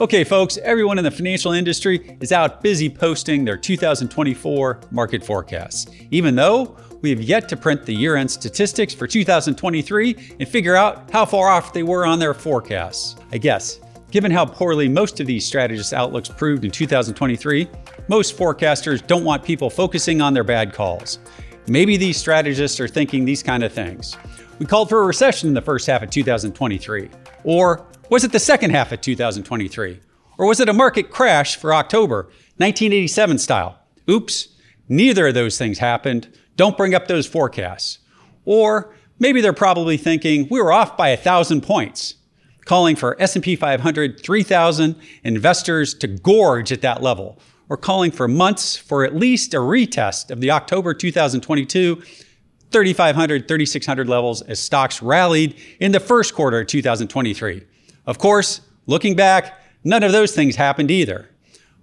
Okay, folks, everyone in the financial industry is out busy posting their 2024 market forecasts, even though we have yet to print the year end statistics for 2023 and figure out how far off they were on their forecasts. I guess, given how poorly most of these strategists' outlooks proved in 2023, most forecasters don't want people focusing on their bad calls. Maybe these strategists are thinking these kind of things. We called for a recession in the first half of 2023. Or was it the second half of 2023? Or was it a market crash for October, 1987 style? Oops, neither of those things happened. Don't bring up those forecasts. Or maybe they're probably thinking we were off by a thousand points, calling for S&P 500 3000 investors to gorge at that level, or calling for months for at least a retest of the October 2022 3,500, 3,600 levels as stocks rallied in the first quarter of 2023. Of course, looking back, none of those things happened either.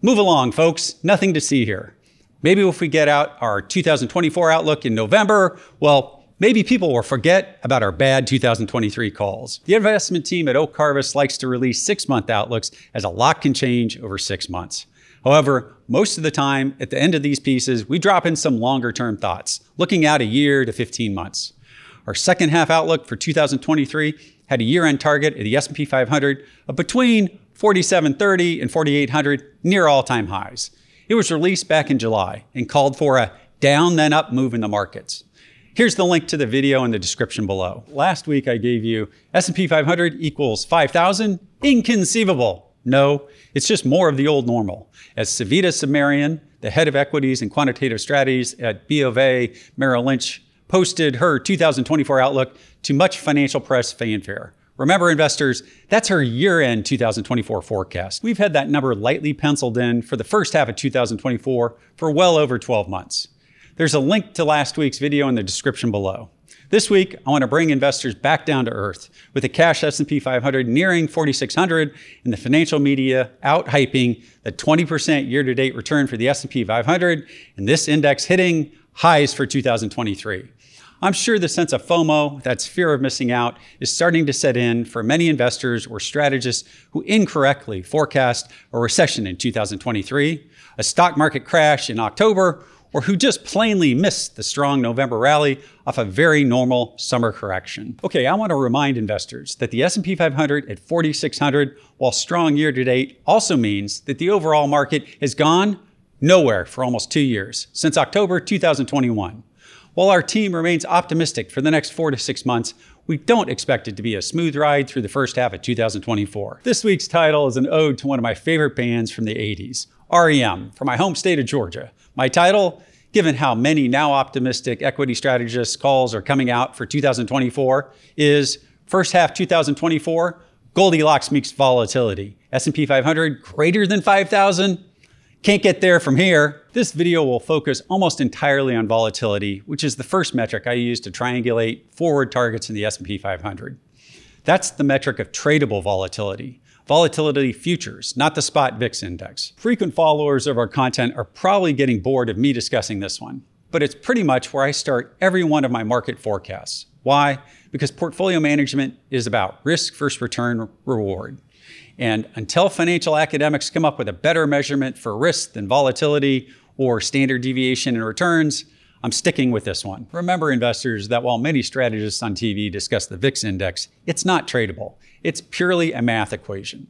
Move along, folks. Nothing to see here. Maybe if we get out our 2024 outlook in November, well, maybe people will forget about our bad 2023 calls. The investment team at Oak Harvest likes to release six month outlooks as a lot can change over six months. However, most of the time, at the end of these pieces, we drop in some longer term thoughts, looking out a year to 15 months. Our second half outlook for 2023 had a year-end target at the S&P 500 of between 4730 and 4800, near all-time highs. It was released back in July and called for a down then up move in the markets. Here's the link to the video in the description below. Last week I gave you S&P 500 equals 5000, inconceivable. No, it's just more of the old normal. As Savita Subramanian, the head of equities and quantitative strategies at BofA Merrill Lynch, posted her 2024 outlook to much financial press fanfare. Remember, investors, that's her year end 2024 forecast. We've had that number lightly penciled in for the first half of 2024 for well over 12 months. There's a link to last week's video in the description below. This week, I want to bring investors back down to earth with the cash S&P 500 nearing 4600 and the financial media out hyping the 20% year-to-date return for the S&P 500 and this index hitting highs for 2023. I'm sure the sense of FOMO, that's fear of missing out, is starting to set in for many investors or strategists who incorrectly forecast a recession in 2023, a stock market crash in October, or who just plainly missed the strong November rally off a very normal summer correction. Okay, I want to remind investors that the S&P 500 at 4600 while strong year to date also means that the overall market has gone nowhere for almost 2 years, since October 2021. While our team remains optimistic for the next 4 to 6 months, we don't expect it to be a smooth ride through the first half of 2024. This week's title is an ode to one of my favorite bands from the 80s, REM, from my home state of Georgia. My title, given how many now optimistic equity strategists calls are coming out for 2024, is first half 2024, Goldilocks meets volatility. S&P 500 greater than 5,000? Can't get there from here. This video will focus almost entirely on volatility, which is the first metric I use to triangulate forward targets in the S&P 500. That's the metric of tradable volatility volatility futures, not the spot VIX index. Frequent followers of our content are probably getting bored of me discussing this one, but it's pretty much where I start every one of my market forecasts. Why? Because portfolio management is about risk versus return reward. And until financial academics come up with a better measurement for risk than volatility or standard deviation in returns, I'm sticking with this one. Remember, investors, that while many strategists on TV discuss the VIX index, it's not tradable. It's purely a math equation.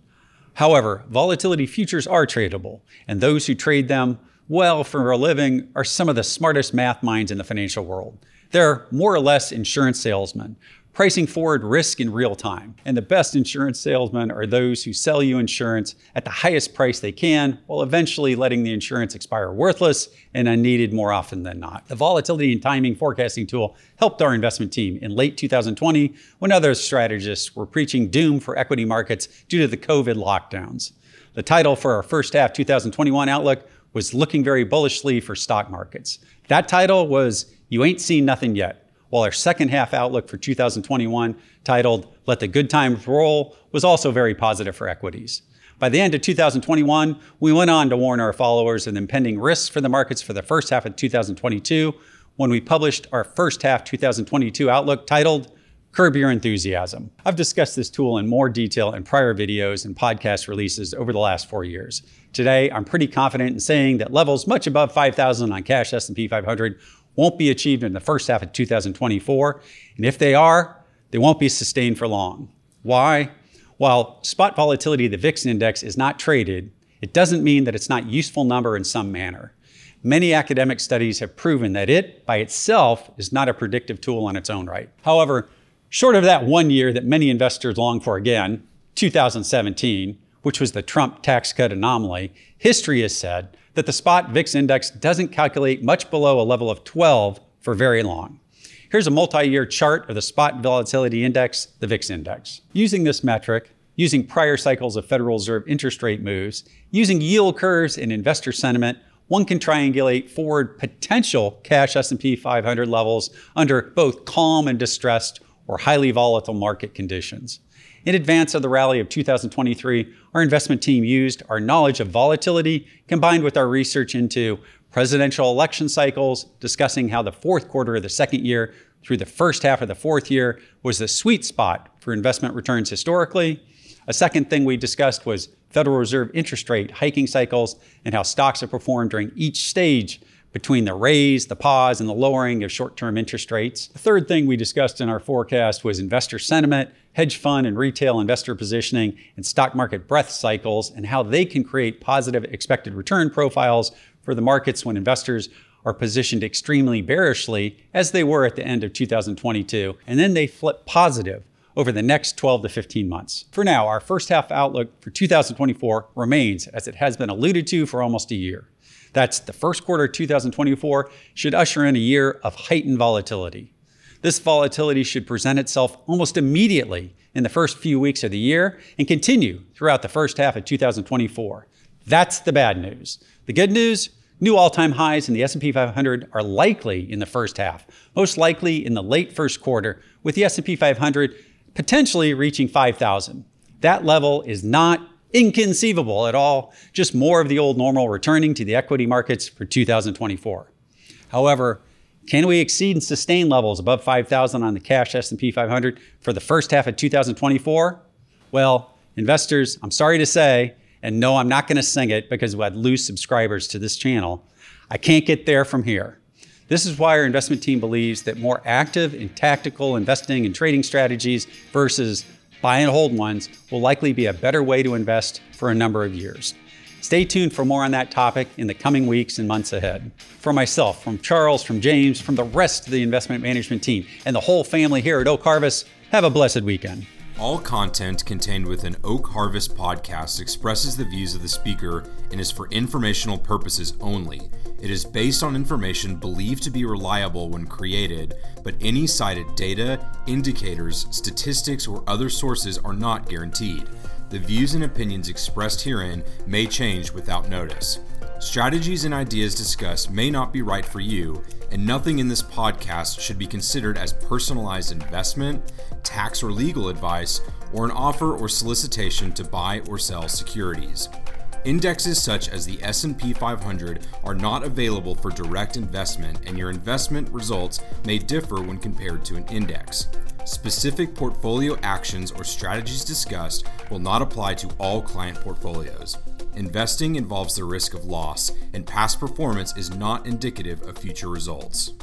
However, volatility futures are tradable, and those who trade them well for a living are some of the smartest math minds in the financial world. They're more or less insurance salesmen pricing forward risk in real time. And the best insurance salesmen are those who sell you insurance at the highest price they can while eventually letting the insurance expire worthless and unneeded more often than not. The volatility and timing forecasting tool helped our investment team in late 2020 when other strategists were preaching doom for equity markets due to the COVID lockdowns. The title for our first half 2021 outlook was Looking Very Bullishly for Stock Markets. That title was You Ain't Seen Nothing Yet while our second half outlook for 2021, titled Let the Good Times Roll, was also very positive for equities. By the end of 2021, we went on to warn our followers of impending risks for the markets for the first half of 2022 when we published our first half 2022 outlook titled curb your enthusiasm. I've discussed this tool in more detail in prior videos and podcast releases over the last 4 years. Today, I'm pretty confident in saying that levels much above 5,000 on cash S&P 500 won't be achieved in the first half of 2024, and if they are, they won't be sustained for long. Why? While spot volatility of the VIX index is not traded, it doesn't mean that it's not useful number in some manner. Many academic studies have proven that it, by itself, is not a predictive tool on its own right. However, short of that one year that many investors long for again, 2017, which was the Trump tax cut anomaly, history has said that the spot VIX index doesn't calculate much below a level of 12 for very long. Here's a multi year chart of the spot volatility index, the VIX index. Using this metric, using prior cycles of Federal Reserve interest rate moves, using yield curves and investor sentiment, one can triangulate forward potential cash S&P 500 levels under both calm and distressed or highly volatile market conditions. In advance of the rally of 2023, our investment team used our knowledge of volatility combined with our research into presidential election cycles, discussing how the fourth quarter of the second year through the first half of the fourth year was the sweet spot for investment returns historically. A second thing we discussed was Federal Reserve interest rate hiking cycles and how stocks have performed during each stage between the raise, the pause, and the lowering of short term interest rates. The third thing we discussed in our forecast was investor sentiment, hedge fund and retail investor positioning, and stock market breadth cycles, and how they can create positive expected return profiles for the markets when investors are positioned extremely bearishly, as they were at the end of 2022, and then they flip positive over the next 12 to 15 months. For now, our first half outlook for 2024 remains as it has been alluded to for almost a year. That's the first quarter of 2024 should usher in a year of heightened volatility. This volatility should present itself almost immediately in the first few weeks of the year and continue throughout the first half of 2024. That's the bad news. The good news, new all-time highs in the S&P 500 are likely in the first half, most likely in the late first quarter, with the S&P 500 potentially reaching 5,000. That level is not inconceivable at all, just more of the old normal returning to the equity markets for 2024. However, can we exceed and sustain levels above 5,000 on the cash S&P 500 for the first half of 2024? Well, investors, I'm sorry to say, and no, I'm not going to sing it because had lose subscribers to this channel. I can't get there from here. This is why our investment team believes that more active and tactical investing and trading strategies versus buy and hold ones will likely be a better way to invest for a number of years. Stay tuned for more on that topic in the coming weeks and months ahead. For myself, from Charles, from James, from the rest of the investment management team, and the whole family here at Oak Harvest, have a blessed weekend. All content contained within Oak Harvest podcast expresses the views of the speaker and is for informational purposes only. It is based on information believed to be reliable when created, but any cited data, indicators, statistics, or other sources are not guaranteed. The views and opinions expressed herein may change without notice. Strategies and ideas discussed may not be right for you, and nothing in this podcast should be considered as personalized investment, tax or legal advice, or an offer or solicitation to buy or sell securities. Indexes such as the S&P 500 are not available for direct investment and your investment results may differ when compared to an index. Specific portfolio actions or strategies discussed will not apply to all client portfolios. Investing involves the risk of loss, and past performance is not indicative of future results.